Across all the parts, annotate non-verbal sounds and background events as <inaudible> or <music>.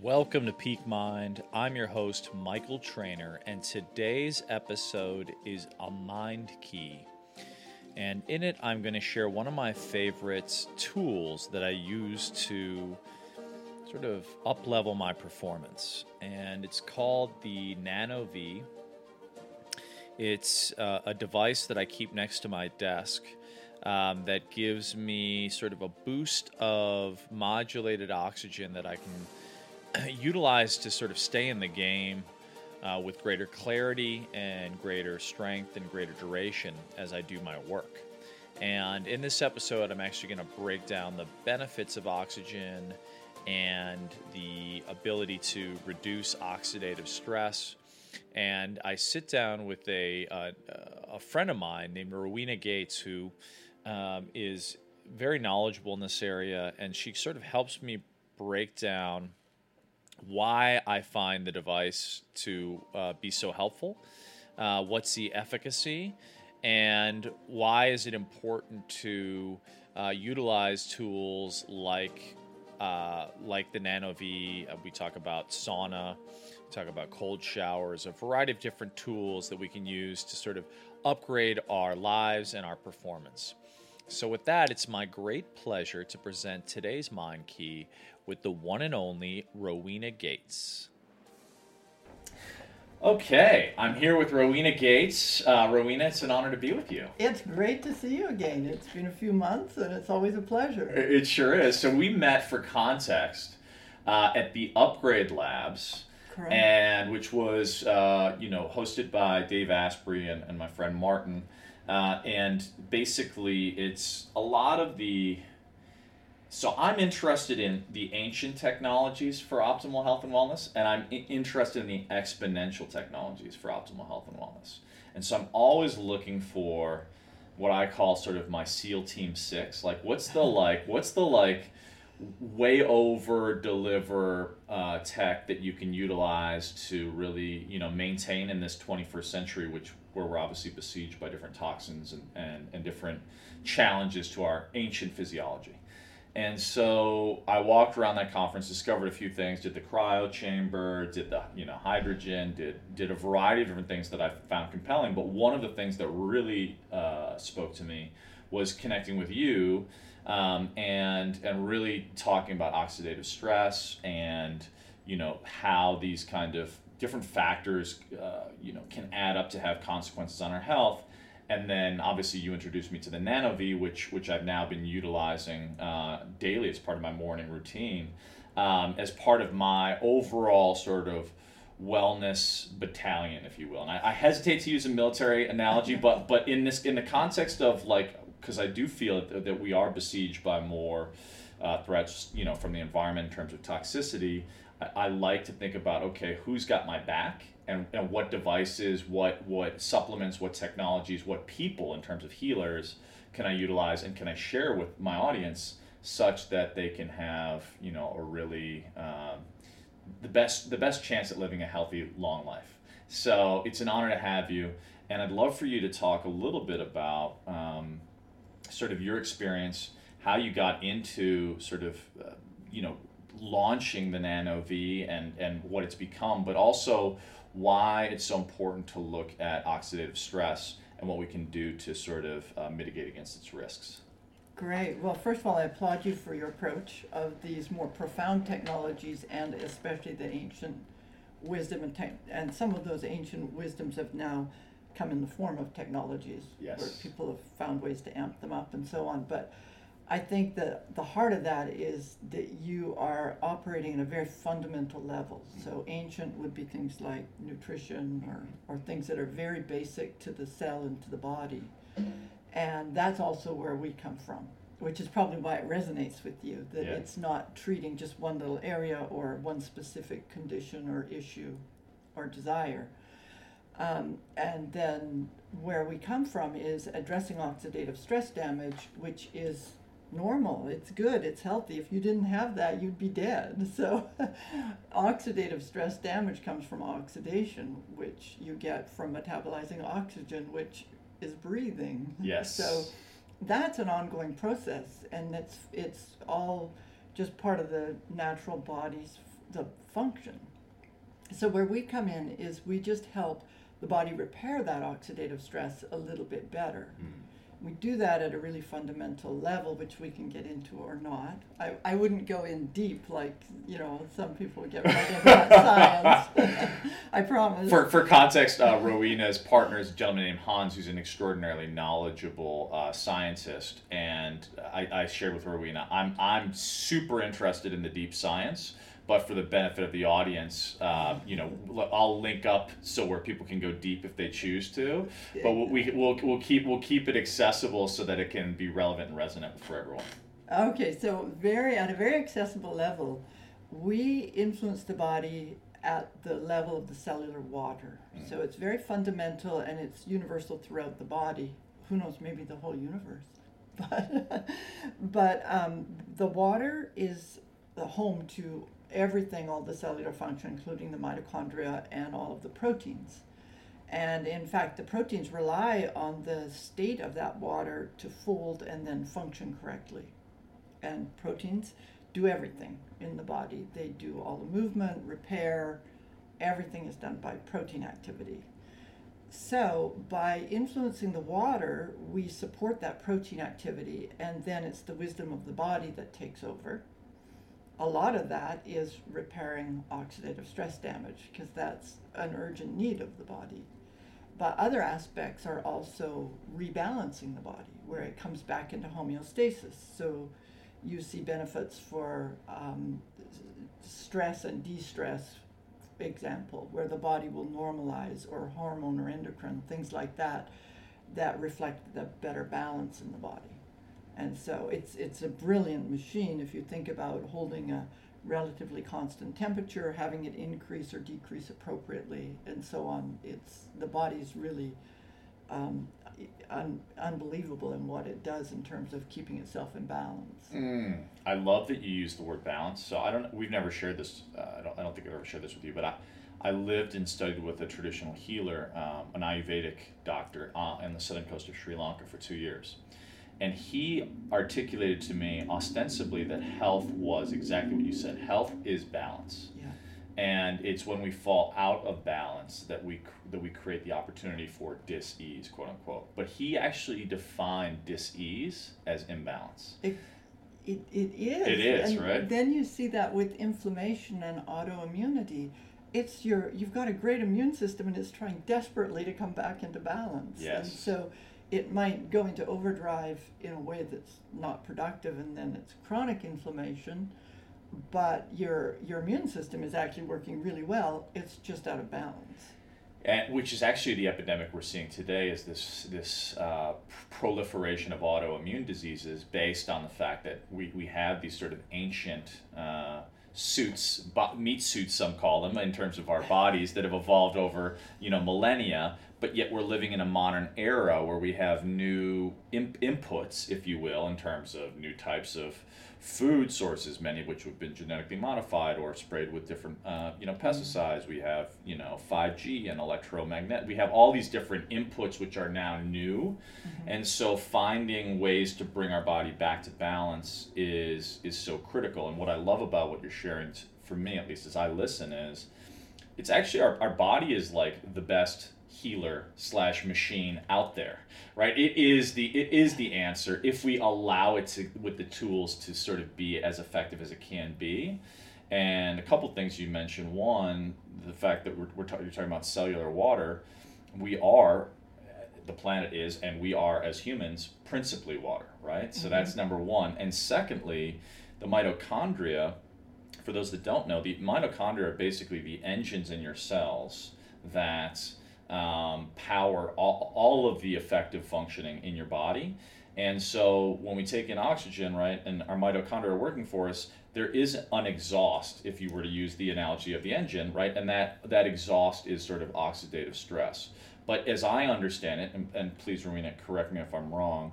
Welcome to Peak Mind. I'm your host, Michael Trainer, and today's episode is a mind key. And in it, I'm going to share one of my favorite tools that I use to sort of up level my performance. And it's called the Nano V. It's uh, a device that I keep next to my desk. Um, that gives me sort of a boost of modulated oxygen that I can <clears throat> utilize to sort of stay in the game uh, with greater clarity and greater strength and greater duration as I do my work. And in this episode, I'm actually going to break down the benefits of oxygen and the ability to reduce oxidative stress. And I sit down with a, uh, a friend of mine named Rowena Gates, who um, is very knowledgeable in this area, and she sort of helps me break down why I find the device to uh, be so helpful, uh, what's the efficacy, and why is it important to uh, utilize tools like uh, like the Nano V. Uh, we talk about sauna, we talk about cold showers, a variety of different tools that we can use to sort of upgrade our lives and our performance. So, with that, it's my great pleasure to present today's Mind Key with the one and only Rowena Gates. Okay, I'm here with Rowena Gates. Uh, Rowena, it's an honor to be with you. It's great to see you again. It's been a few months and it's always a pleasure. It sure is. So, we met for context uh, at the Upgrade Labs. Correct. And which was, uh, you know, hosted by Dave Asprey and, and my friend Martin. Uh, and basically, it's a lot of the so I'm interested in the ancient technologies for optimal health and wellness, and I'm I- interested in the exponential technologies for optimal health and wellness. And so I'm always looking for what I call sort of my SEAL Team Six. Like, what's the <laughs> like? What's the like? way over deliver uh, tech that you can utilize to really you know maintain in this 21st century which where we're obviously besieged by different toxins and, and, and different challenges to our ancient physiology and so I walked around that conference, discovered a few things, did the cryo chamber, did the you know hydrogen, did did a variety of different things that I found compelling. But one of the things that really uh, spoke to me was connecting with you um, and and really talking about oxidative stress and you know how these kind of different factors uh, you know can add up to have consequences on our health and then obviously you introduced me to the Nano V, which which I've now been utilizing uh, daily as part of my morning routine, um, as part of my overall sort of wellness battalion, if you will. And I, I hesitate to use a military analogy, <laughs> but but in this in the context of like because I do feel that, that we are besieged by more uh, threats, you know, from the environment in terms of toxicity. I, like to think about okay, who's got my back and, and what devices, what what supplements, what technologies, what people in terms of healers can I utilize and can I share with my audience such that they can have you know a really um, the best the best chance at living a healthy long life. So it's an honor to have you, and I'd love for you to talk a little bit about um, sort of your experience, how you got into sort of uh, you know launching the Nano V and and what it's become, but also why it's so important to look at oxidative stress and what we can do to sort of uh, mitigate against its risks. Great. Well, first of all, I applaud you for your approach of these more profound technologies and especially the ancient wisdom and tech. And some of those ancient wisdoms have now come in the form of technologies Yes. where people have found ways to amp them up and so on. But I think that the heart of that is that you are operating at a very fundamental level. So ancient would be things like nutrition or, or things that are very basic to the cell and to the body. And that's also where we come from, which is probably why it resonates with you, that Yeah. it's not treating just one little area or one specific condition or issue or desire. Um, and then where we come from is addressing oxidative stress damage, which is normal. It's good. It's healthy. If you didn't have that, you'd be dead. <laughs> So, oxidative stress damage comes from oxidation, which you get from metabolizing oxygen, which is breathing. Yes. So, that's an ongoing process, and it's it's all just part of the natural body's the function. So where we come in is we just help the body repair that oxidative stress a little bit better. Mm. We do that at a really fundamental level, which we can get into or not. I, I wouldn't go in deep like, you know, some people get right into <laughs> science. <laughs> I promise. For, for context, uh, Rowena's partner is a gentleman named Hans, who's an extraordinarily knowledgeable uh, scientist. And I, I shared with Rowena, I'm, I'm super interested in the deep science but for the benefit of the audience, uh, you know, I'll link up so where people can go deep if they choose to. But we we'll, we'll keep we'll keep it accessible so that it can be relevant and resonant for everyone. Okay, so very at a very accessible level, we influence the body at the level of the cellular water. Mm. So it's very fundamental and it's universal throughout the body. Who knows, maybe the whole universe. <laughs> But, but um, the water is the home to everything, all the cellular function, including the mitochondria and all of the proteins. And in fact, the proteins rely on the state of that water to fold and then function correctly. And proteins do everything in the body. They do all the movement, repair, everything is done by protein activity. So, by influencing the water, we support that protein activity, and then it's the wisdom of the body that takes over a lot of that is repairing oxidative stress damage because that's an urgent need of the body. But other aspects are also rebalancing the body where it comes back into homeostasis. So you see benefits for um, stress and de stress, example, where the body will normalize, or hormone or endocrine, things like that, that reflect the better balance in the body. And so it's, it's a brilliant machine if you think about holding a relatively constant temperature, having it increase or decrease appropriately, and so on. It's the body's really um, un- unbelievable in what it does in terms of keeping itself in balance. Mm, I love that you use the word balance. So I don't. We've never shared this. Uh, I don't. I don't think I've ever shared this with you, but I. I lived and studied with a traditional healer, um, an Ayurvedic doctor, uh, on the southern coast of Sri Lanka for two years and he articulated to me ostensibly that health was exactly what you said. Health is balance. Yeah. and it's when we fall out of balance that we that we create the opportunity for dis-ease quote unquote. But he actually defined dis-ease as imbalance. It, it, it is. It is and right? then you see that with inflammation and autoimmunity. It's your you've got a great immune system and it's trying desperately to come back into balance. Yes. and so it might go into overdrive in a way that's not productive and then it's chronic inflammation but your your immune system is actually working really well. It's just out of balance. And, which is actually the epidemic we're seeing today is this this uh, proliferation of autoimmune diseases based on the fact that we, we have these sort of ancient uh, suits meat suits some call them in terms of our bodies that have evolved over you know millennia but yet we're living in a modern era where we have new imp- inputs, if you will, in terms of new types of food sources, many of which have been genetically modified or sprayed with different, uh, you know, pesticides. We have, you know, 5G and electromagnet. We have all these different inputs which are now new, mm-hmm. and so finding ways to bring our body back to balance is is so critical. And what I love about what you're sharing, t- for me at least, as I listen, is it's actually our, our body is like the best healer slash machine out there right? It is the it is the answer. If we allow it to with the tools to sort of be as effective as it can be. And a couple things you mentioned. One the fact that we're, we're ta- you're talking about cellular water. We are the planet is and we are as humans principally water right? Mm-hmm. so that's number one. And secondly the mitochondria for those that don't know the mitochondria are basically the engines in your cells that um, power all, all of the effective functioning in your body. And so when we take in oxygen, right, and our mitochondria are working for us, there is an exhaust, if you were to use the analogy of the engine, right? And that, that exhaust is sort of oxidative stress. But as I understand it, and, and please, Rowena, correct me if I'm wrong,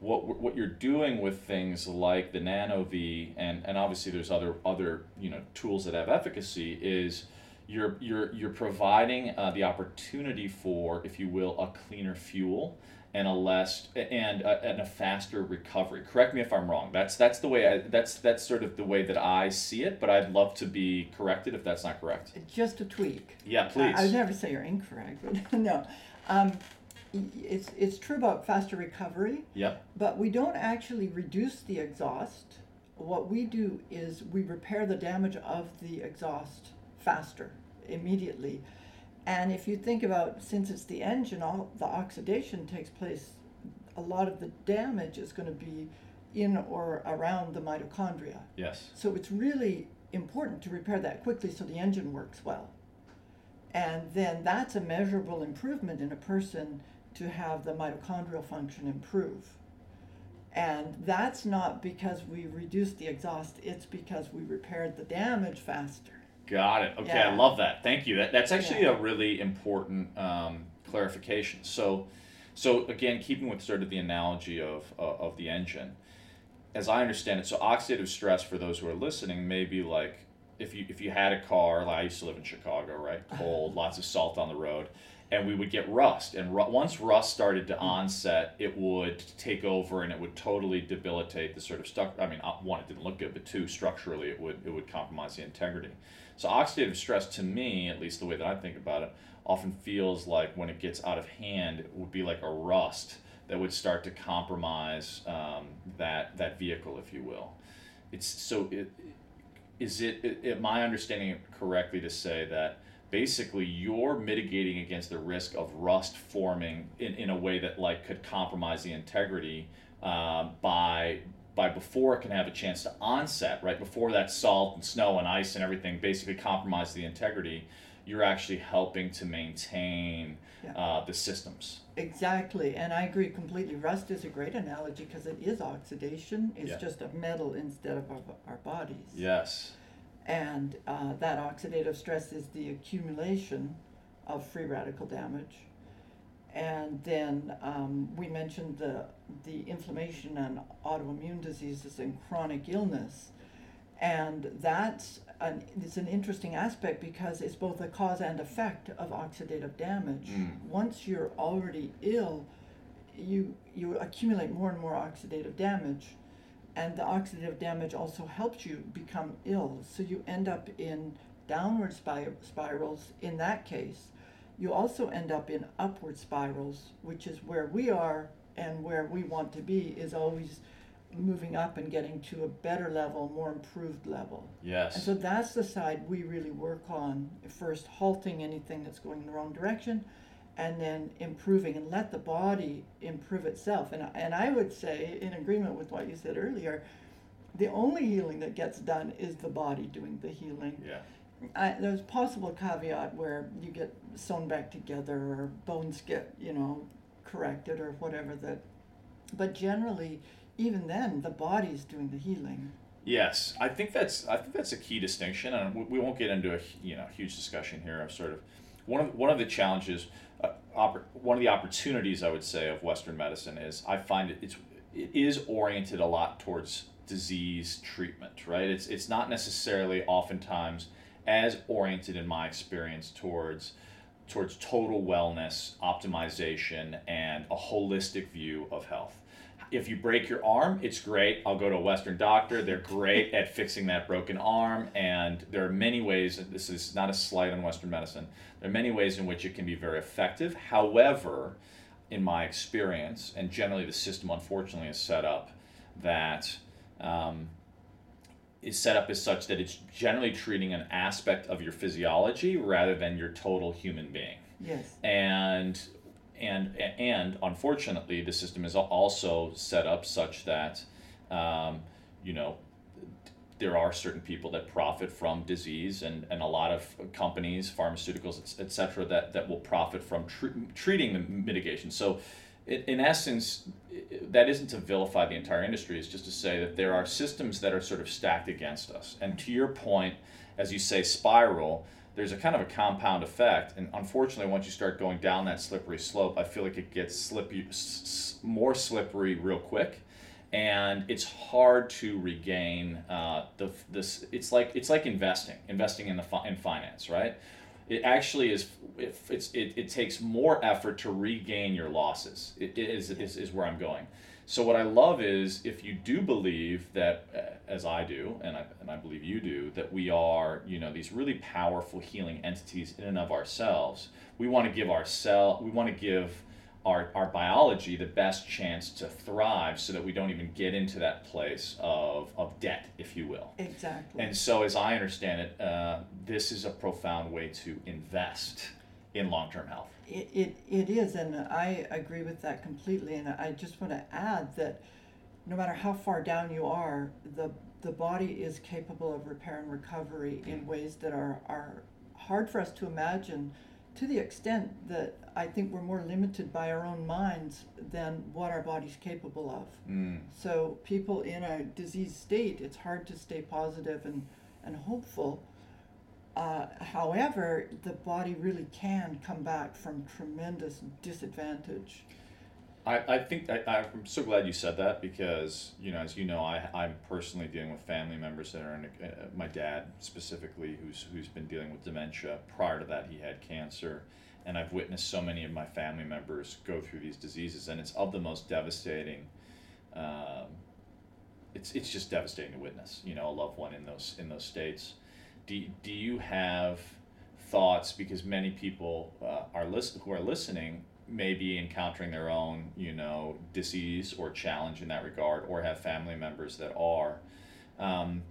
what, what you're doing with things like the NanoV, and, and obviously there's other, other you know, tools that have efficacy, is – you're you're you're providing uh, the opportunity for, if you will, a cleaner fuel, and a less and a, and a faster recovery. Correct me if I'm wrong. That's that's the way I, that's that's sort of the way that I see it. But I'd love to be corrected if that's not correct. Just a tweak. Yeah, please. I, I would never say you're incorrect, but <laughs> no. Um, it's, it's true about faster recovery, Yep. but we don't actually reduce the exhaust. What we do is we repair the damage of the exhaust faster, immediately. And if you think about, since it's the engine, all the oxidation takes place, a lot of the damage is going to be in or around the mitochondria. Yes. So it's really important to repair that quickly so the engine works well. And then that's a measurable improvement in a person to have the mitochondrial function improve. And that's not because we reduced the exhaust, it's because we repaired the damage faster. Got it. Okay, I love that. Thank you. That that's actually Yeah. a really important um, clarification. So, so again, keeping with sort of the analogy of uh, of the engine, as I understand it, so oxidative stress for those who are listening may be like if you if you had a car. Like I used to live in Chicago, right? <laughs> Cold, lots of salt on the road, and we would get rust. And ru- once rust started to onset, it would take over, and it would totally debilitate the sort of stuff. I mean, uh, one, it didn't look good, but two, structurally, it would it would compromise the integrity. So oxidative stress, to me, at least the way that I think about it, often feels like when it gets out of hand, it would be like a rust that would start to compromise um, that that vehicle, if you will. It's so. It, is it, it, I understanding correctly to say that basically you're mitigating against the risk of rust forming in, in a way that like could compromise the integrity um, by by before it can have a chance to onset right before that salt and snow and ice and everything basically compromise the integrity you're actually helping to maintain Yeah. uh, the systems Exactly, and I agree completely. Rust is a great analogy because it is oxidation, it's Yeah. just a metal instead of our, our bodies. yes And uh, that oxidative stress is the accumulation of free radical damage. And then um, we mentioned the, the inflammation and autoimmune diseases and chronic illness. And that's an, it's an interesting aspect because it's both a cause and effect of oxidative damage. Mm. Once you're already ill, you, you accumulate more and more oxidative damage and the oxidative damage also helps you become ill. So you end up in downward spir- spirals in that case. You also end up in upward spirals, which is where we are and where we want to be, is always moving up and getting to a better level, more improved level. Yes. And so that's the side we really work on first, halting anything that's going in the wrong direction, and then improving and let the body improve itself. And, I- and I would say, in agreement with what you said earlier, the only healing that gets done is the body doing the healing. yeah I, there's possible caveat where you get sewn back together or bones get, you know, corrected or whatever that, but generally, even then, the body's doing the healing. Yes, I think that's I think that's a key distinction, and we, we won't get into a you know huge discussion here of sort of one of one of the challenges, uh, oppor- one of the opportunities I would say of Western medicine is I find it it's it is oriented a lot towards disease treatment, right? It's it's not necessarily oftentimes as oriented in my experience towards towards total wellness, optimization, and a holistic view of health if you break your arm, it's great. I'll go to a Western doctor. They're great at fixing that broken arm. And there are many ways, this is not a slight on Western medicine, there are many ways in which it can be very effective. However, in my experience, and generally the system unfortunately is set up that um, is set up as such that it's generally treating an aspect of your physiology rather than your total human being Yes. and and and unfortunately the system is also set up such that um, you know there are certain people that profit from disease and, and a lot of companies pharmaceuticals et cetera that, that will profit from tr- treating the mitigation so in, essence that isn't to vilify the entire industry. It's just to say that there are systems that are sort of stacked against us. And to your point as you say spiral there's a kind of a compound effect. And unfortunately once you start going down that slippery slope i feel like it gets slippy, s- s- more slippery real quick. And it's hard to regain uh, the this it's like it's like investing investing in the in finance right it actually is it, it's, it, it takes more effort to regain your losses. It, it is, is, is where i'm going. So what i love is if you do believe that uh, as i do and I, and I believe you do that we are you know these really powerful healing entities in and of ourselves we want to give ourselves we want to give our, our biology the best chance to thrive so that we don't even get into that place of, of debt, if you will. Exactly. And so, as I understand it, uh, this is a profound way to invest in long term health. It, it, it is, and I agree with that completely. And I just want to add that no matter how far down you are, the, the body is capable of repair and recovery in ways that are, are hard for us to imagine to the extent that I think we're more limited by our own minds than what our body's capable of. Mm. So people in a disease state, it's hard to stay positive and, and hopeful. Uh, however, the body really can come back from tremendous disadvantage. I, I think I, I'm so glad you said that because you know as you know I I'm personally dealing with family members that are in a, uh, my dad specifically who's who's been dealing with dementia prior to that he had cancer and I've witnessed so many of my family members go through these diseases and it's of the most devastating um, it's it's just devastating to witness you know a loved one in those in those states do, do you have thoughts because many people uh, are list- who are listening may be encountering their own, you know, disease or challenge in that regard, or have family members that are. Um,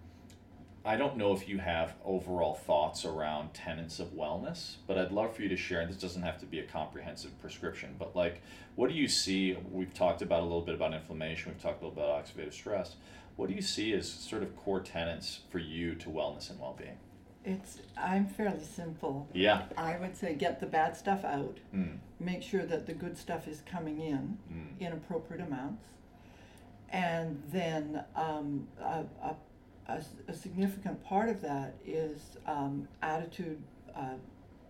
I don't know if you have overall thoughts around tenets of wellness, but I'd love for you to share. And this doesn't have to be a comprehensive prescription, but like, what do you see? We've talked about a little bit about inflammation. We've talked a little bit about oxidative stress. What do you see as sort of core tenets for you to wellness and well-being? It's I'm fairly simple. Yeah. I would say get the bad stuff out. Mm. Make sure that the good stuff is coming in Mm. in appropriate amounts, and then um, a, a, a a significant part of that is um, attitude, uh,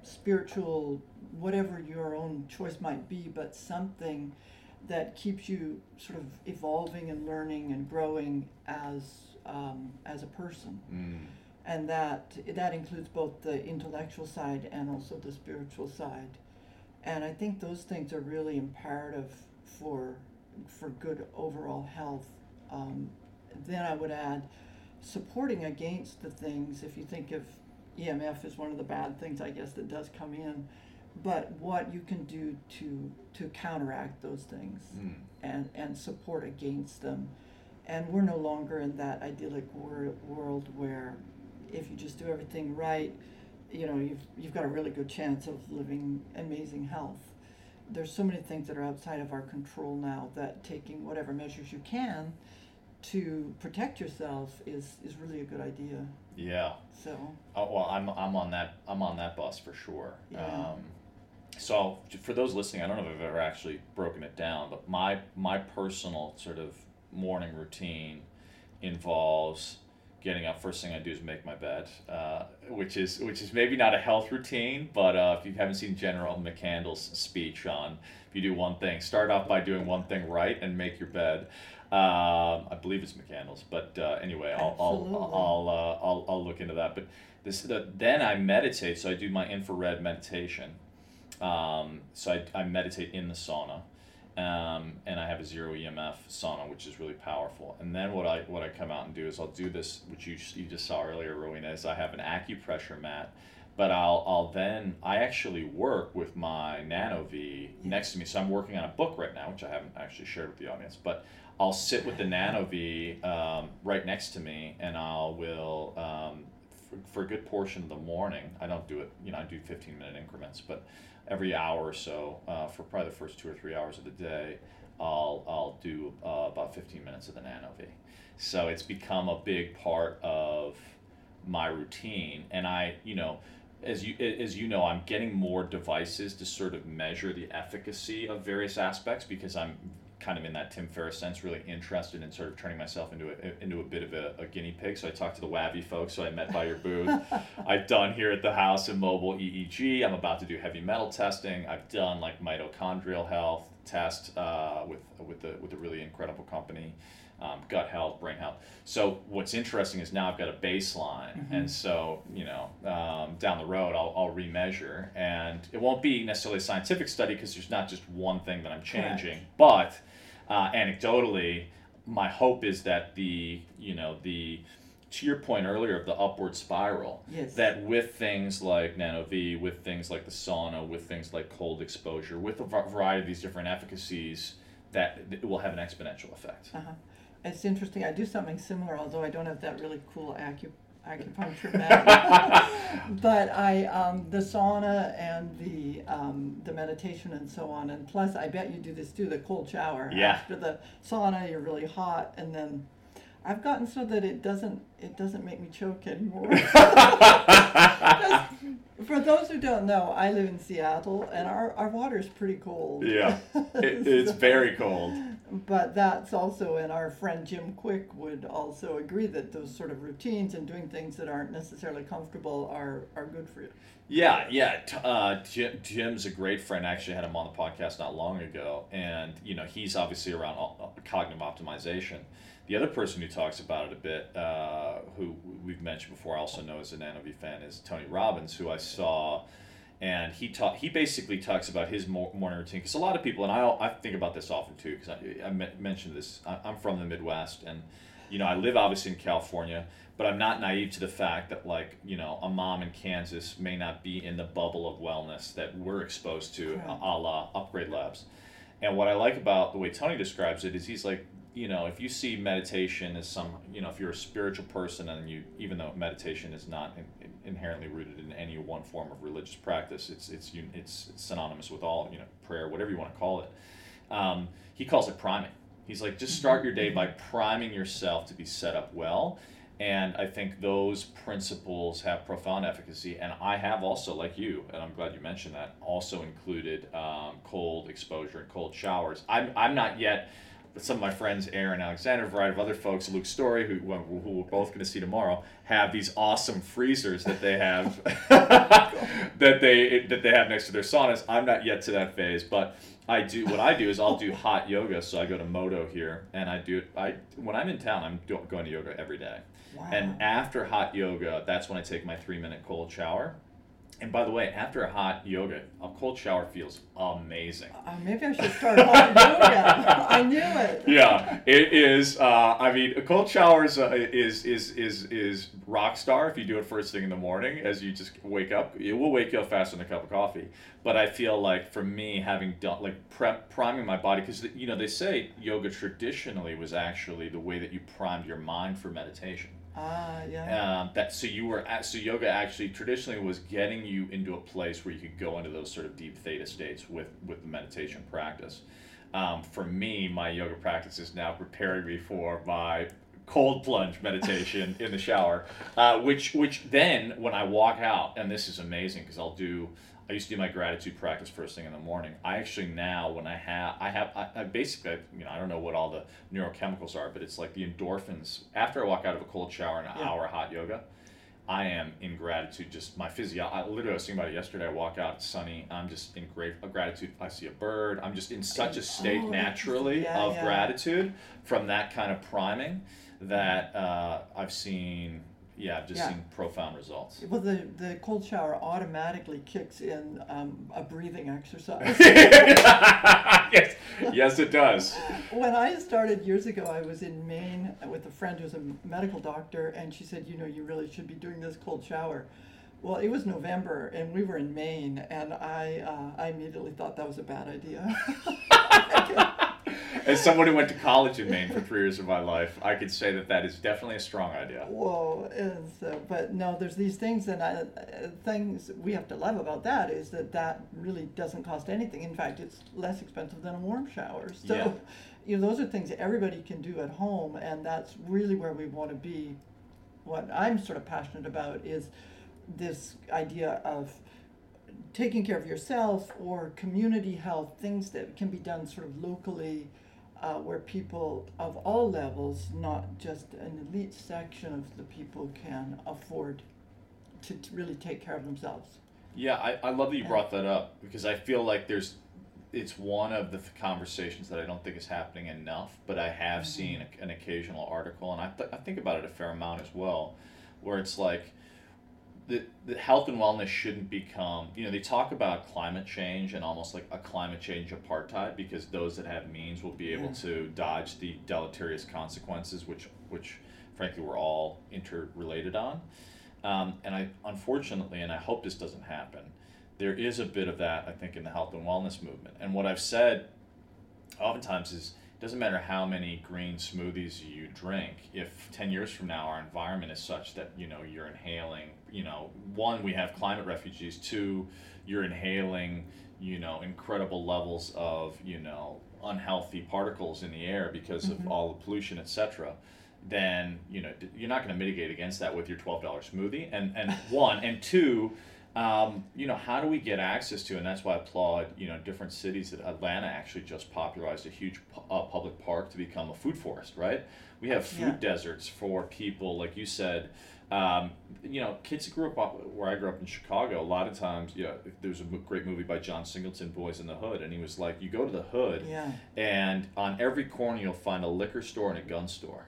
spiritual, whatever your own choice might be, but something that keeps you sort of evolving and learning and growing as um, as a person. Mm. and that that includes both the intellectual side and also the spiritual side. And i think those things are really imperative for for good overall health. Um, then i would add supporting against the things if you think of emf is one of the bad things i guess that does come in but what you can do to to counteract those things Mm. and and support against them and we're no longer in that idyllic wor- world where if you just do everything right you know you've you've got a really good chance of living amazing health there's so many things that are outside of our control now that taking whatever measures you can to protect yourself is is really a good idea Yeah. so Oh, well, I'm, I'm on that I'm on that bus for sure. Yeah. Um, so for those listening, I don't know if I've ever actually broken it down, but my my personal sort of morning routine involves getting up. First thing I do is make my bed, uh, which is which is maybe not a health routine, but uh, if you haven't seen General McCandless' speech on if you do one thing, start off by doing one thing right and make your bed. Um, I believe it's McCandless, but uh, anyway, I'll Absolutely. I'll I'll, uh, I'll I'll look into that. But this the, then I meditate, so I do my infrared meditation. Um, so I, I meditate in the sauna, um, and I have a zero EMF sauna, which is really powerful. And then what I what I come out and do is I'll do this, which you you just saw earlier, Rowena, is I have an acupressure mat. But I'll, I'll then I actually work with my Nano V next to me. So I'm working on a book right now, which I haven't actually shared with the audience. But I'll sit with the Nano V um, right next to me, and I will um, for, for a good portion of the morning. I don't do it, you know, I do 15 minute increments, but every hour or so uh, for probably the first two or three hours of the day, I'll I'll do uh, about 15 minutes of the Nano V. So it's become a big part of my routine, and I, you know. As you as you know, I'm getting more devices to sort of measure the efficacy of various aspects because I'm kind of in that Tim Ferriss sense, really interested in sort of turning myself into a into a bit of a, a guinea pig. So I talked to the Wavi folks, who I met by your booth. <laughs> I've done here at the house in mobile EEG. I'm about to do heavy metal testing. I've done like mitochondrial health test uh, with with the with a really incredible company. Um, gut health, brain health. So what's interesting is now I've got a baseline, Mhm. and so you know um, down the road I'll, I'll remeasure, and it won't be necessarily a scientific study because there's not just one thing that I'm changing, but uh, anecdotally, my hope is that the you know the to your point earlier of the upward spiral Yes. that with things like nano V, with things like the sauna, with things like cold exposure, with a variety of these different efficacies, that it will have an exponential effect. Uh-huh. It's interesting. I do something similar, although I don't have that really cool acu- acupuncture <laughs> mat. but I, um, the sauna and the um, the meditation and so on, and plus, I bet you do this too. The cold shower. Yeah. After the sauna, you're really hot, and then I've gotten so that it doesn't it doesn't make me choke anymore. <laughs> For those who don't know, I live in Seattle, and our, our water is pretty cold. Yeah, <laughs> it, it's very cold. But that's also, and our friend Jim Kwik would also agree that those sort of routines and doing things that aren't necessarily comfortable are, are good for you. Yeah, yeah. Uh, Jim, Jim's a great friend. I actually had him on the podcast not long ago, and you know he's obviously around all, cognitive optimization. The other person who talks about it a bit, uh, who we've mentioned before, I also know is a NanoV fan, is Tony Robbins, who I saw, and he talk, he basically talks about his morning routine. Because a lot of people, and I, I think about this often too, because I, I mentioned this. I, I'm from the Midwest, and you know I live obviously in California, but I'm not naive to the fact that like you know a mom in Kansas may not be in the bubble of wellness that we're exposed to, Correct. a la Upgrade Labs. And what I like about the way Tony describes it is he's like, you know, if you see meditation as some, you know, if you're a spiritual person and you, even though meditation is not in, in- inherently rooted in any one form of religious practice, it's it's un- it's synonymous with all, you know, prayer, whatever you want to call it. Um, he calls it priming. He's like, just start your day by priming yourself to be set up well. And I think those principles have profound efficacy. And I have also, like you, and I'm glad you mentioned that, also included um, cold exposure and cold showers. I'm, I'm not yet, but some of my friends, Aaron Alexander, a variety of other folks, Luke Storey, who, who we're both going to see tomorrow, have these awesome freezers that they have <laughs> <laughs> that they that they have next to their saunas. I'm not yet to that phase, but I do. What I do is I'll do hot yoga. So I go to Modo here, and I do. I when I'm in town, I'm do, going to yoga every day. Wow. And after hot yoga, that's when I take my three minute cold shower. And by the way, after a hot yoga, a cold shower feels amazing. uh, maybe I should start hot yoga. <laughs> I knew it. Yeah, it is. Uh, I mean, a cold shower is, uh, is is is is rock star if you do it first thing in the morning as you just wake up. It will wake you up faster than a cup of coffee. But I feel like for me, having done like prep priming my body because you know they say yoga traditionally was actually the way that you primed your mind for meditation. Ah, yeah. Um, that so you were at, so yoga actually traditionally was getting you into a place where you could go into those sort of deep theta states with with the meditation practice. Um, for me, my yoga practice is now preparing me for my cold plunge meditation <laughs> in the shower, uh, which which then when I walk out, and this is amazing because I'll do. I used to do my gratitude practice first thing in the morning. I actually now when I have I have I, I basically you know I don't know what all the neurochemicals are, but it's like the endorphins after I walk out of a cold shower and an Yeah. hour hot yoga. I am in gratitude. Just my physio. I literally I was thinking about it yesterday. I walk out, it's sunny. I'm just in great gratitude. I see a bird. I'm just in such a state Oh, naturally yeah, of yeah. gratitude from that kind of priming that uh, I've seen. Yeah, I've just Yeah. seen profound results. Well, the, the cold shower automatically kicks in um, a breathing exercise. <laughs> yes, yes, it does. when I started years ago, I was in Maine with a friend who's a medical doctor, and she said, you know, you really should be doing this cold shower. Well, it was November, and we were in Maine, and I, uh, I immediately thought that was a bad idea. <laughs> As someone who went to college in Maine for three years of my life, I could say that that is definitely a strong idea. Whoa! So, but no, there's these things, and I, uh, things we have to love about that is that that really doesn't cost anything. In fact, it's less expensive than a warm shower. So, Yeah. <laughs> you know, those are things that everybody can do at home, and that's really where we want to be. What I'm sort of passionate about is this idea of taking care of yourself or community health, things that can be done sort of locally, uh, where people of all levels, not just an elite section of the people, can afford to, to really take care of themselves. Yeah, I, I love that you brought that up because I feel like there's it's one of the conversations that I don't think is happening enough, but I have Mm-hmm. seen a, an occasional article, and I, th- I think about it a fair amount as well, where it's like the, the health and wellness shouldn't become, you know, they talk about climate change and almost like a climate change apartheid because those that have means will be able Yeah. to dodge the deleterious consequences, which, which frankly we're all interrelated on. Um, and I, unfortunately, and I hope this doesn't happen, there is a bit of that, I think, in the health and wellness movement. And what I've said oftentimes is doesn't matter how many green smoothies you drink, if 10 years from now our environment is such that, you know, you're inhaling, you know, one, we have climate refugees, two, you're inhaling, you know, incredible levels of, you know, unhealthy particles in the air because Mhm. of all the pollution, etc then you know you're not going to mitigate against that with your $12 smoothie and and one and two um, you know how do we get access to and that's why i applaud you know different cities that atlanta actually just popularized a huge pu- uh, public park to become a food forest right we have food Yeah. deserts for people like you said um, you know kids that grew up up- where i grew up in chicago a lot of times you know there's a great movie by john singleton boys in the hood and he was like you go to the hood Yeah. and on every corner you'll find a liquor store and a gun store.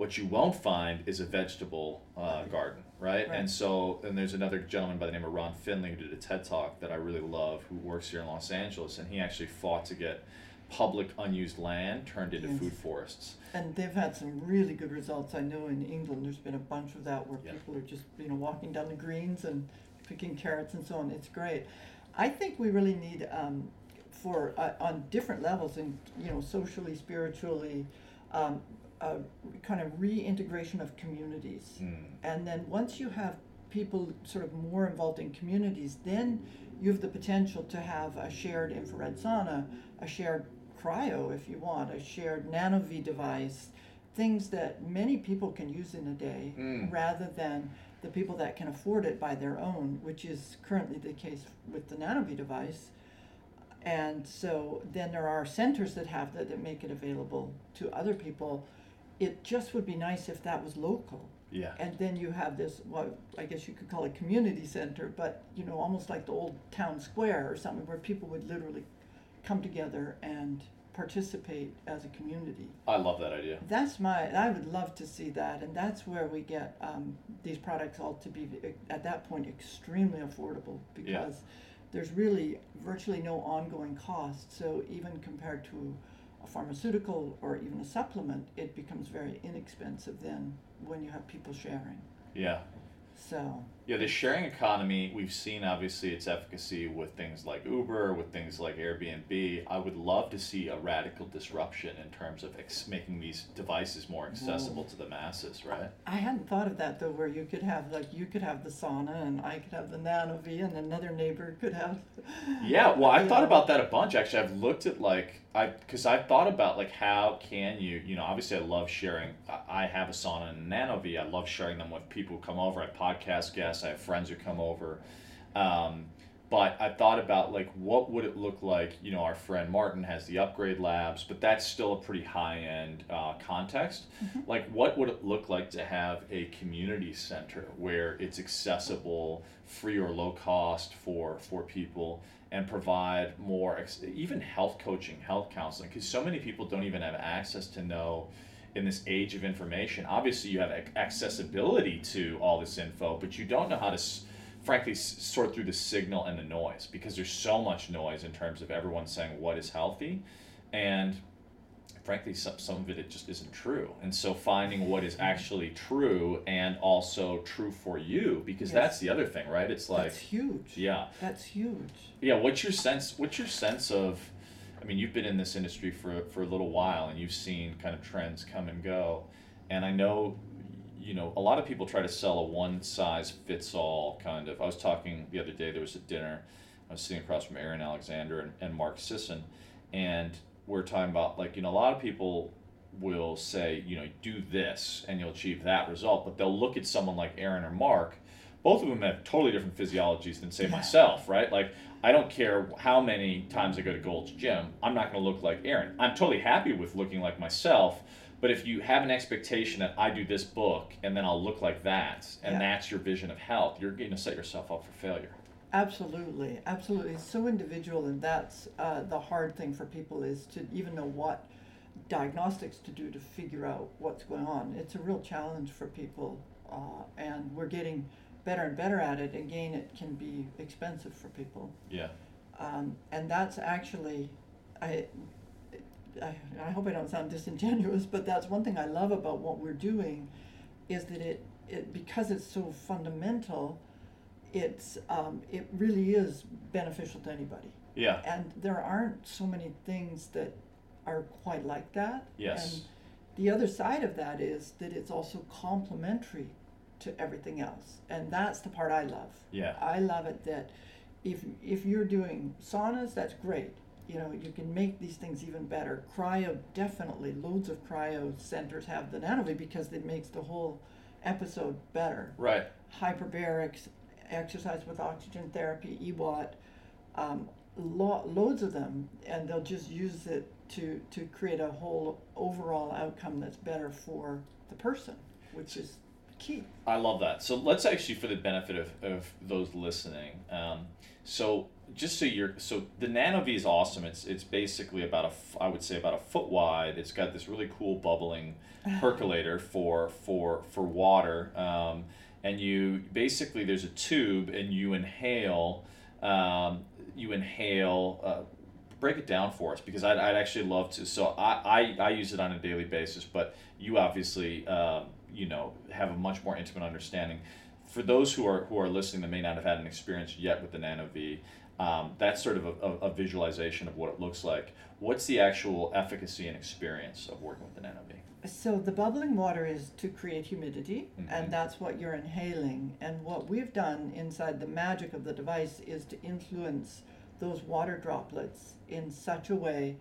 What you won't find is a vegetable uh, garden, right? Right. And so, and there's another gentleman by the name of Ron Finley who did a TED talk that I really love, who works here in Los Angeles, and he actually fought to get public unused land turned into Yes. food forests. And they've had some really good results. I know in England there's been a bunch of that where Yeah. people are just, you know, walking down the greens and picking carrots and so on. It's great. I think we really need, um, for, uh, on different levels and, you know, socially, spiritually, um, a kind of reintegration of communities. Mm. And then once you have people sort of more involved in communities, then you have the potential to have a shared infrared sauna, a shared cryo if you want, a shared nanoV device, things that many people can use in a day Mm. rather than the people that can afford it by their own, which is currently the case with the nanoV device. And so then there are centers that have that that make it available to other people. It just would be nice if that was local. Yeah. And then you have this, what I guess you could call it community center, but you know, almost like the old town square or something where people would literally come together and participate as a community. I love that idea. That's my, I would love to see that, and that's where we get um, these products all to be at that point extremely affordable Yeah. because there's really virtually no ongoing cost. So even compared to a pharmaceutical or even a supplement, it becomes very inexpensive then when you have people sharing. Yeah. So Yeah, the sharing economy, we've seen obviously its efficacy with things like Uber, with things like Airbnb. I would love to see a radical disruption in terms of ex- making these devices more mm-hmm. accessible to the masses, right? I hadn't thought of that though, where you could have like you could have the sauna and I could have the nano V and another neighbor could have. <laughs> Yeah, well, I've thought know. about that a bunch. Actually, I've looked at like I because I've thought about like how can you you know obviously I love sharing. I- I have a sauna and a Nano V. I love sharing them with people who come over. I podcast guests. I have friends who come over. Um, but I thought about like what would it look like? You know, our friend Martin has the Upgrade Labs, but that's still a pretty high end uh, context. Like, what would it look like to have a community center where it's accessible, free or low cost for for people, and provide more ex- even health coaching, health counseling? Because so many people don't even have access to know. In this age of information, obviously you have accessibility to all this info, but you don't know how to frankly sort through the signal and the noise because there's so much noise in terms of everyone saying what is healthy and frankly some, some of it, it just isn't true and so finding what is mm-hmm. actually true and also true for you because Yes. that's the other thing right it's like That's huge. yeah That's huge. yeah what's your sense what's your sense of i mean you've been in this industry for for a little while and you've seen kind of trends come and go. And i know you know a lot of people try to sell a one size fits all kind of i was talking the other day there was a dinner i was sitting across from aaron alexander and, and mark sisson. And we're talking about like you know a lot of people will say you know do this and you'll achieve that result. But they'll look at someone like aaron or mark both of them have totally different physiologies than say myself right? Like i don't care how many times i go to gold's gym i'm not going to look like aaron i'm totally happy with looking like myself but if you have an expectation that i do this book and then i'll look like that and Yeah. that's your vision of health you're going to set yourself up for failure Absolutely, absolutely. It's so individual, and that's uh, the hard thing for people is to even know what diagnostics to do to figure out what's going on. It's a real challenge for people, uh, and we're getting better and better at it. Again, it can be expensive for people, Yeah. um, and that's actually, I, I, I hope I don't sound disingenuous, but that's one thing I love about what we're doing, is that it, it because it's so fundamental, it's um, it really is beneficial to anybody, Yeah. and there aren't so many things that are quite like that. Yes. And the other side of that is that it's also complementary to everything else, and that's the part I love. Yeah. I love it that if if you're doing saunas, that's great. You know, you can make these things even better. Cryo, definitely. Loads of cryo centers have the NanoVi because it makes the whole episode better. Right. Hyperbarics, exercise with oxygen therapy, EWOT, um, lo- loads of them, and they'll just use it to, to create a whole overall outcome that's better for the person, which is key. I love that. So let's actually, for the benefit of, of those listening, um, so just so you're, so the Nano V is awesome. It's it's basically about a, I would say about a foot wide. It's got this really cool bubbling <sighs> percolator for for for water, um, and you basically there's a tube and you inhale, um, you inhale. Uh, break it down for us because I'd, I'd actually love to. So I, I, I use it on a daily basis, but you obviously um, you know have a much more intimate understanding. For those who are who are listening that may not have had an experience yet with the Nano V, um, that's sort of a, a, a visualization of what it looks like. What's the actual efficacy and experience of working with the Nano V? So the bubbling water is to create humidity, Mhm. and that's what you're inhaling. And what we've done inside the magic of the device is to influence those water droplets in such a way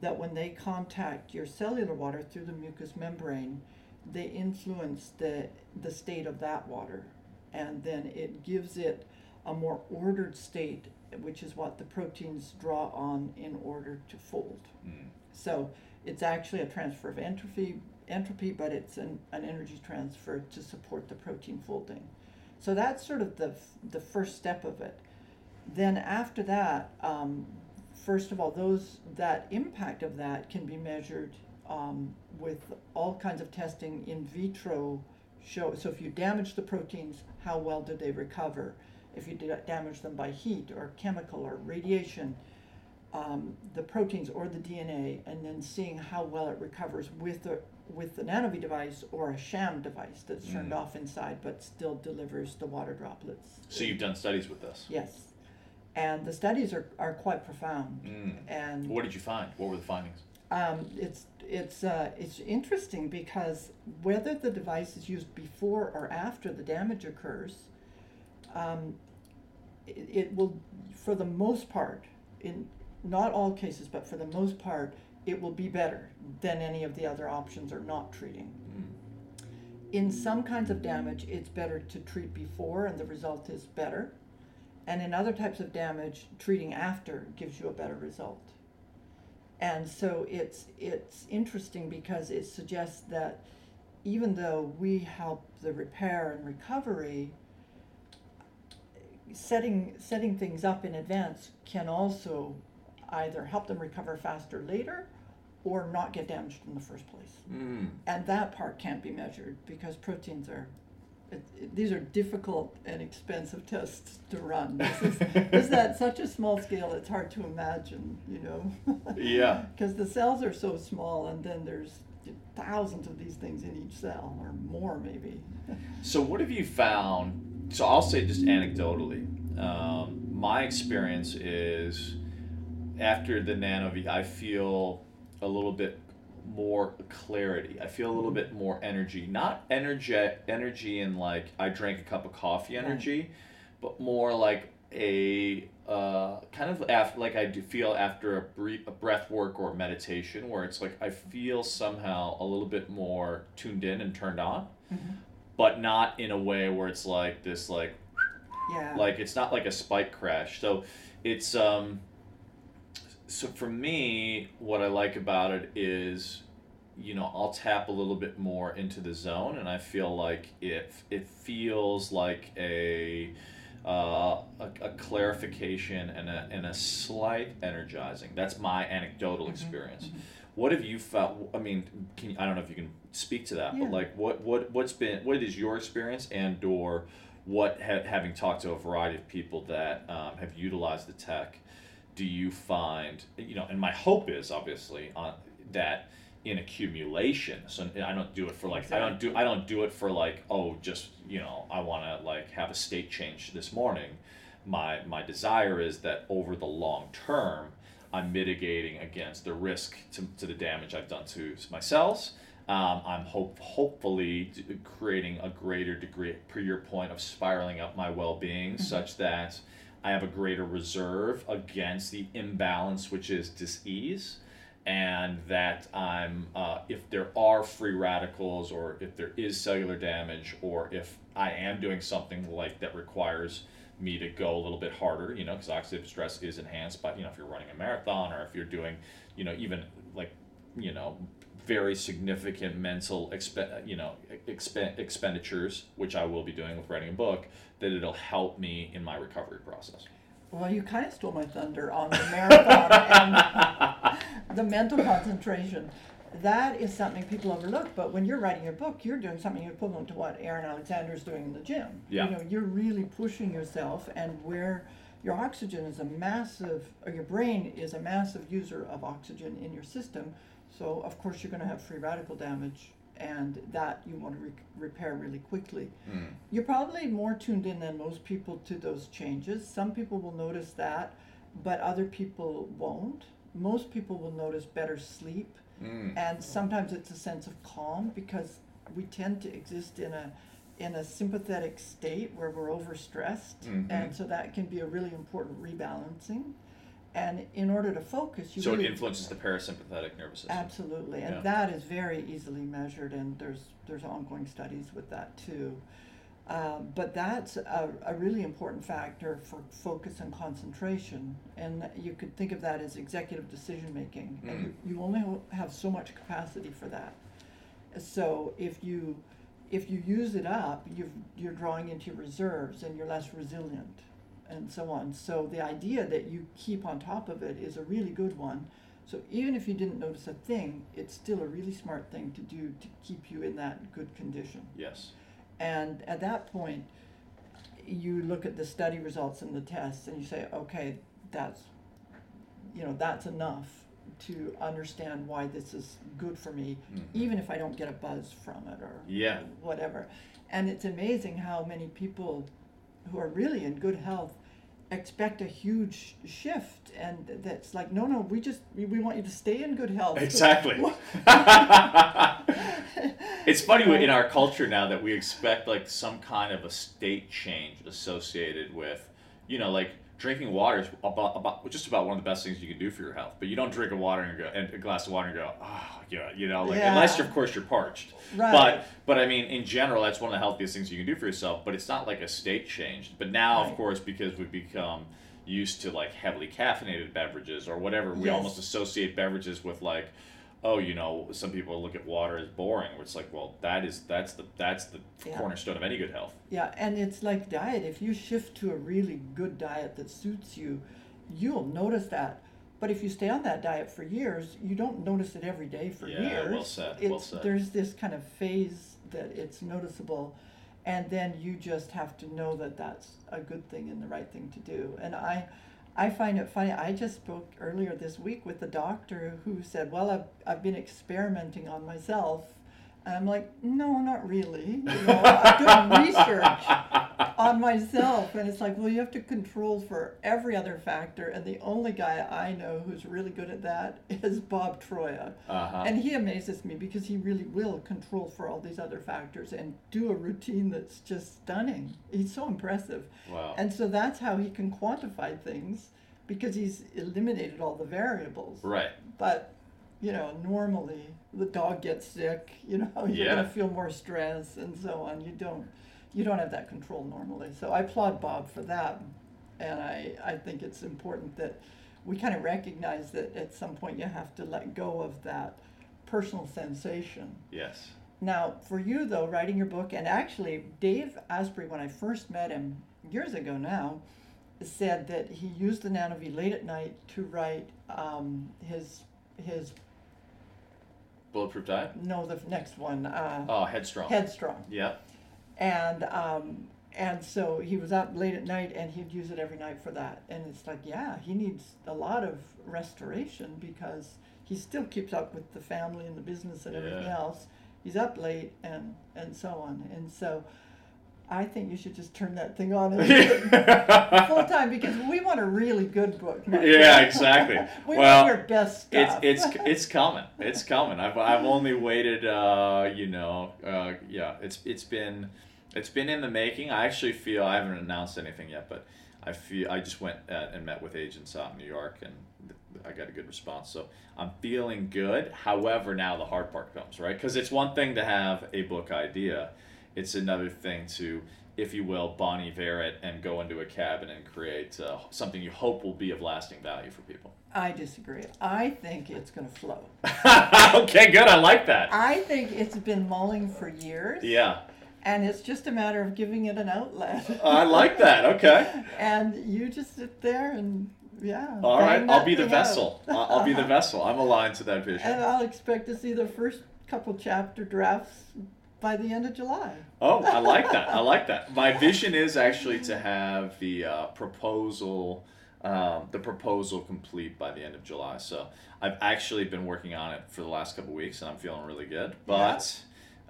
that when they contact your cellular water through the mucous membrane, they influence the the state of that water, and then it gives it a more ordered state, which is what the proteins draw on in order to fold. Mm. So it's actually a transfer of entropy, entropy, but it's an, an energy transfer to support the protein folding. So that's sort of the, the first step of it. Then after that, um, first of all, those that impact of that can be measured um, with all kinds of testing in vitro. Show so if you damage the proteins, how well do they recover? If you da- damage them by heat or chemical or radiation, um, the proteins or the DNA, and then seeing how well it recovers with the with the NanoVi device or a sham device that's turned Mm. off inside but still delivers the water droplets. So you've done studies with this. Yes, and the studies are, are quite profound. Mm. And What did you find? What were the findings? Um, it's it's uh, it's interesting because whether the device is used before or after the damage occurs, um, it, it will, for the most part, in not all cases, but for the most part, it will be better than any of the other options or not treating. Mm. In some kinds of damage, it's better to treat before and the result is better. And in other types of damage, treating after gives you a better result. And so it's it's interesting because it suggests that even though we help the repair and recovery, setting setting things up in advance can also either help them recover faster later or not get damaged in the first place. Mm. And that part can't be measured because proteins are, these are difficult and expensive tests to run. This is, this is at <laughs> such a small scale, it's hard to imagine, you know? Yeah. <laughs> Because the cells are so small and then there's thousands of these things in each cell or more maybe. <laughs> So what have you found? So I'll say just anecdotally, um, my experience is after the Nano V, I feel a little bit more clarity. I feel a little bit more energy. Not energy, energy in like I drank a cup of coffee Right. energy, but more like a uh, kind of after like I do feel after a, bre- a breath work or meditation, where it's like I feel somehow a little bit more tuned in and turned on but not in a way where it's like this like Yeah. like it's not like a spike crash so it's um so for me what i like about it is you know i'll tap a little bit more into the zone and i feel like it it feels like a uh, a, a clarification and a, and a slight energizing. That's my anecdotal Mhm, experience. mhm. What have you felt? I mean, can I don't know if you can speak to that, Yeah. but like, what what what's been what is your experience and or what ha- having talked to a variety of people that um, have utilized the tech, do you find you know? And my hope is obviously on that in accumulation. So I don't do it for like I don't do I don't do it for like oh just you know I want to like have a state change this morning. My my desire is that over the long term, I'm mitigating against the risk to, to the damage I've done to my cells. Um, I'm hope hopefully creating a greater degree, per your point, of spiraling up my well-being, such that I have a greater reserve against the imbalance, which is disease, and that I'm uh, if there are free radicals or if there is cellular damage or if I am doing something like that requires me to go a little bit harder, you know, because oxidative stress is enhanced But you know, if you're running a marathon or if you're doing, you know, even like, you know, very significant mental exp- you know exp- expenditures, which I will be doing with writing a book, that it'll help me in my recovery process. Well, you kind of stole my thunder on the marathon and the mental concentration. That is something people overlook, but when you're writing your book, you're doing something equivalent to what Aaron Alexander is doing in the gym. Yeah. You know, you're really pushing yourself, and where your oxygen is a massive, or your brain is a massive user of oxygen in your system, so of course you're going to have free radical damage, and that you want to re- repair really quickly. Mm. You're probably more tuned in than most people to those changes. Some people will notice that, but other people won't. Most people will notice better sleep, Mm. and sometimes it's a sense of calm because we tend to exist in a in a sympathetic state where we're overstressed, Mhm. and so that can be a really important rebalancing. And in order to focus, you So it influences the parasympathetic nervous system. Absolutely, and Yeah. that is very easily measured, and there's there's ongoing studies with that too. Um, but that's a, a really important factor for focus and concentration, and you could think of that as executive decision making, and you, you only have so much capacity for that. So if you if you use it up, you've, you're drawing into your reserves, and you're less resilient, and so on. So the idea that you keep on top of it is a really good one. So even if you didn't notice a thing, it's still a really smart thing to do to keep you in that good condition. Yes. And at that point, you look at the study results and the tests and you say, okay, that's, you know, that's enough to understand why this is good for me, Mhm. even if I don't get a buzz from it or Yeah. whatever. And it's amazing how many people who are really in good health expect a huge shift and that's like no no we just we, we want you to stay in good health Exactly. <laughs> it's funny in our culture now that we expect like some kind of a state change associated with, you know, like drinking water is about, about just about one of the best things you can do for your health. But you don't drink a water and go and a glass of water and go, oh yeah, you know, like Yeah. unless you're, of course you're parched. Right. But but I mean, in general, that's one of the healthiest things you can do for yourself. But it's not like a state change. But now, of course, because we've become used to like heavily caffeinated beverages or whatever, we Yes. almost associate beverages with like, oh, you know, some people look at water as boring. It's like, well, that is that's the that's the Yeah. cornerstone of any good health. Yeah, and it's like diet. If you shift to a really good diet that suits you, you'll notice that. But if you stay on that diet for years, you don't notice it every day for Yeah, years. well said, It's, well said. There's this kind of phase that it's noticeable, and then you just have to know that that's a good thing and the right thing to do. And I, I find it funny. I just spoke earlier this week with the doctor who said, "Well, I've I've been experimenting on myself." And I'm like, "No, not really. You know, I'm doing <laughs> research." on myself and it's like well you have to control for every other factor and the only guy i know who's really good at that is Bob Troia Uh-huh. and he amazes me because he really will control for all these other factors and do a routine that's just stunning he's so impressive wow. and so that's how he can quantify things because he's eliminated all the variables right. but you know normally the dog gets sick you know <laughs> you're Yeah. going to feel more stress and so on you don't you don't have that control normally so i applaud bob for that and i i think it's important that we kind of recognize that at some point you have to let go of that personal sensation Yes. now for you though writing your book and actually dave asprey when i first met him years ago now said that he used the NanoV late at night to write um, his his Bulletproof diet. no the next one uh, Oh, headstrong. Headstrong, yeah. and um, and so he was up late at night and he'd use it every night for that. And it's like, yeah, he needs a lot of restoration because he still keeps up with the family and the business and everything else. He's up late and and so on. And so I think you should just turn that thing on <laughs> full time because we want a really good book. Yeah, exactly. <laughs> we Well, want your best It's stuff. it's it's <laughs> it's coming. It's coming. I've I've only waited. Uh, you know. Uh, yeah. It's it's been it's been in the making. I actually feel I haven't announced anything yet, but I feel I just went uh, and met with agents out in New York, and I got a good response. So I'm feeling good. However, now the hard part comes, right? Because it's one thing to have a book idea. It's another thing to, if you will, Bon Iver it and go into a cabin and create uh, something you hope will be of lasting value for people. I disagree. I think it's going to flow. <laughs> okay, good. I like that. I think it's been mulling for years. Yeah, And it's just a matter of giving it an outlet. I like that. Okay. <laughs> and you just sit there and yeah. All right, I'll be the vessel. I'll be the vessel. I'm aligned to that vision. and. I'll expect to see the first couple chapter drafts by the end of July. Oh, I like that. I like that. My vision is actually to have the uh, proposal, um, the proposal complete by the end of July. So I've actually been working on it for the last couple weeks, and I'm feeling really good. But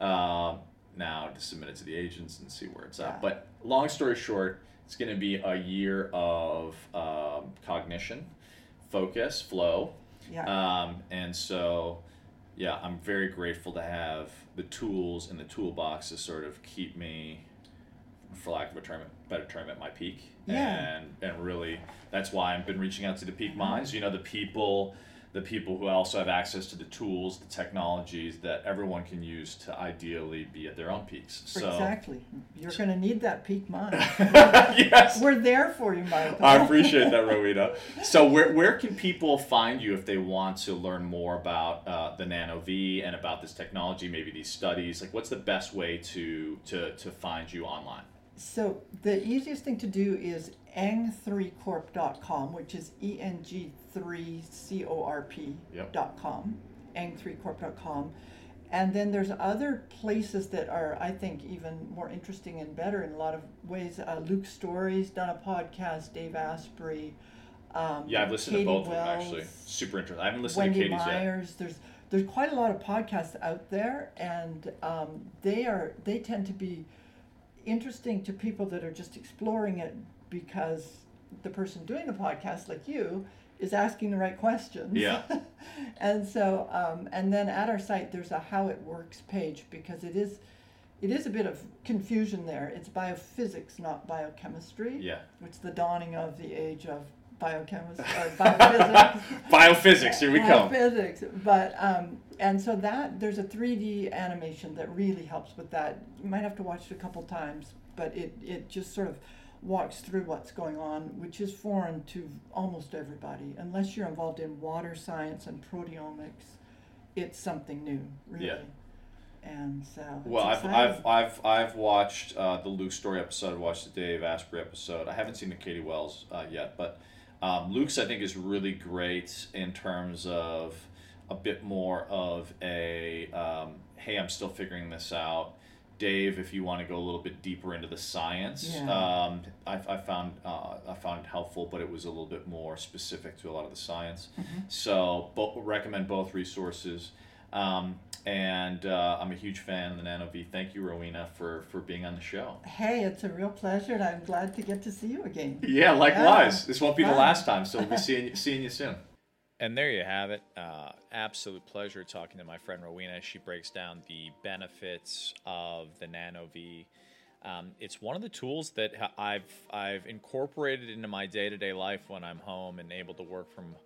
um, now to submit it to the agents and see where it's Yeah. at. But long story short, it's going to be a year of um, cognition, focus, flow. Yeah. Um, and so, yeah, I'm very grateful to have the tools in the toolbox to sort of keep me, for lack of a term, better term, at my peak. Yeah. And and really, that's why I've been reaching out to the peak minds. You know, the people, the people who also have access to the tools, the technologies that everyone can use to ideally be at their own peaks. So. exactly. You're going to need that peak mind. <laughs> yes. We're there for you, Michael. I appreciate that, Rowena. So, where, where can people find you if they want to learn more about uh, the Nano V and about this technology, maybe these studies? Like, what's the best way to to, to find you online? So the easiest thing to do is eng3corp.com, which is E eng3corp Yep. dot com, eng3corp.com. And then there's other places that are, I think, even more interesting and better in a lot of ways. Uh, Luke Storey's done a podcast, Dave Asprey. Um, Yeah, I've listened Katie to both of them actually. Super interesting. I haven't listened Wendy to Katie's yet. Myers. There's there's quite a lot of podcasts out there, and um, they are they tend to be interesting to people that are just exploring it because the person doing the podcast, like you, is asking the right questions. Yeah. <laughs> and so um, and then at our site there's a how it works page because it is it is a bit of confusion there. It's biophysics, not biochemistry. Yeah. It's the dawning of the age of biochemistry or <laughs> biophysics. Biophysics. Here we come. Physics, but um, and so that there's a 3D animation that really helps with that. You might have to watch it a couple times, but it it just sort of walks through what's going on, which is foreign to almost everybody, unless you're involved in water science and proteomics. It's something new, really. Yeah. And so. Well, I've. I've, I've, I've watched uh, the Luke Storey episode, watched the Dave Asprey episode. I haven't seen the Katie Wells uh, yet, but um, Luke's, I think, is really great in terms of a bit more of a um, hey, I'm still figuring this out. Dave, if you want to go a little bit deeper into the science, Yeah. um, I, I found uh, I found it helpful, but it was a little bit more specific to a lot of the science. Mm-hmm. So, both recommend both resources. Um, and uh, I'm a huge fan of the Nano V. Thank you, Rowena, for, for being on the show. Hey, it's a real pleasure, and I'm glad to get to see you again. Yeah, likewise. Yeah. This won't be the last time, so we'll be <laughs> seeing, seeing you soon. And there you have it. Uh, absolute pleasure talking to my friend Rowena. She breaks down the benefits of the Nano V. Um, it's one of the tools that I've I've incorporated into my day to day life when I'm home and able to work from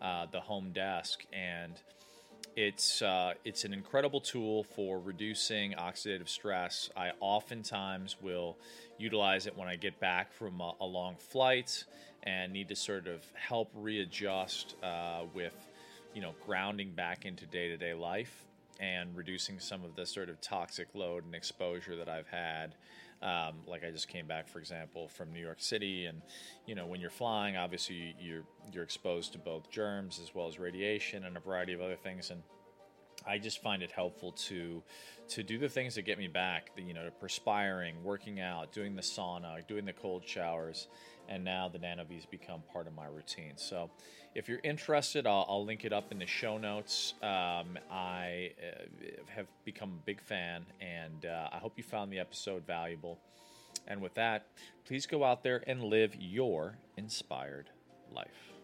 uh, the home desk. And it's uh, it's an incredible tool for reducing oxidative stress. I oftentimes will utilize it when I get back from a, a long flight and need to sort of help readjust uh, with you know grounding back into day to day life and reducing some of the sort of toxic load and exposure that I've had Um, like I just came back, for example, from New York City, and you know when you're flying, obviously you're you're exposed to both germs as well as radiation and a variety of other things, and I just find it helpful to to do the things that get me back. You know, to perspiring, working out, doing the sauna, doing the cold showers, and now the NanoV's become part of my routine. So, if you're interested, I'll, I'll link it up in the show notes. Um, I uh, have become a big fan, and uh, I hope you found the episode valuable. And with that, please go out there and live your inspired life.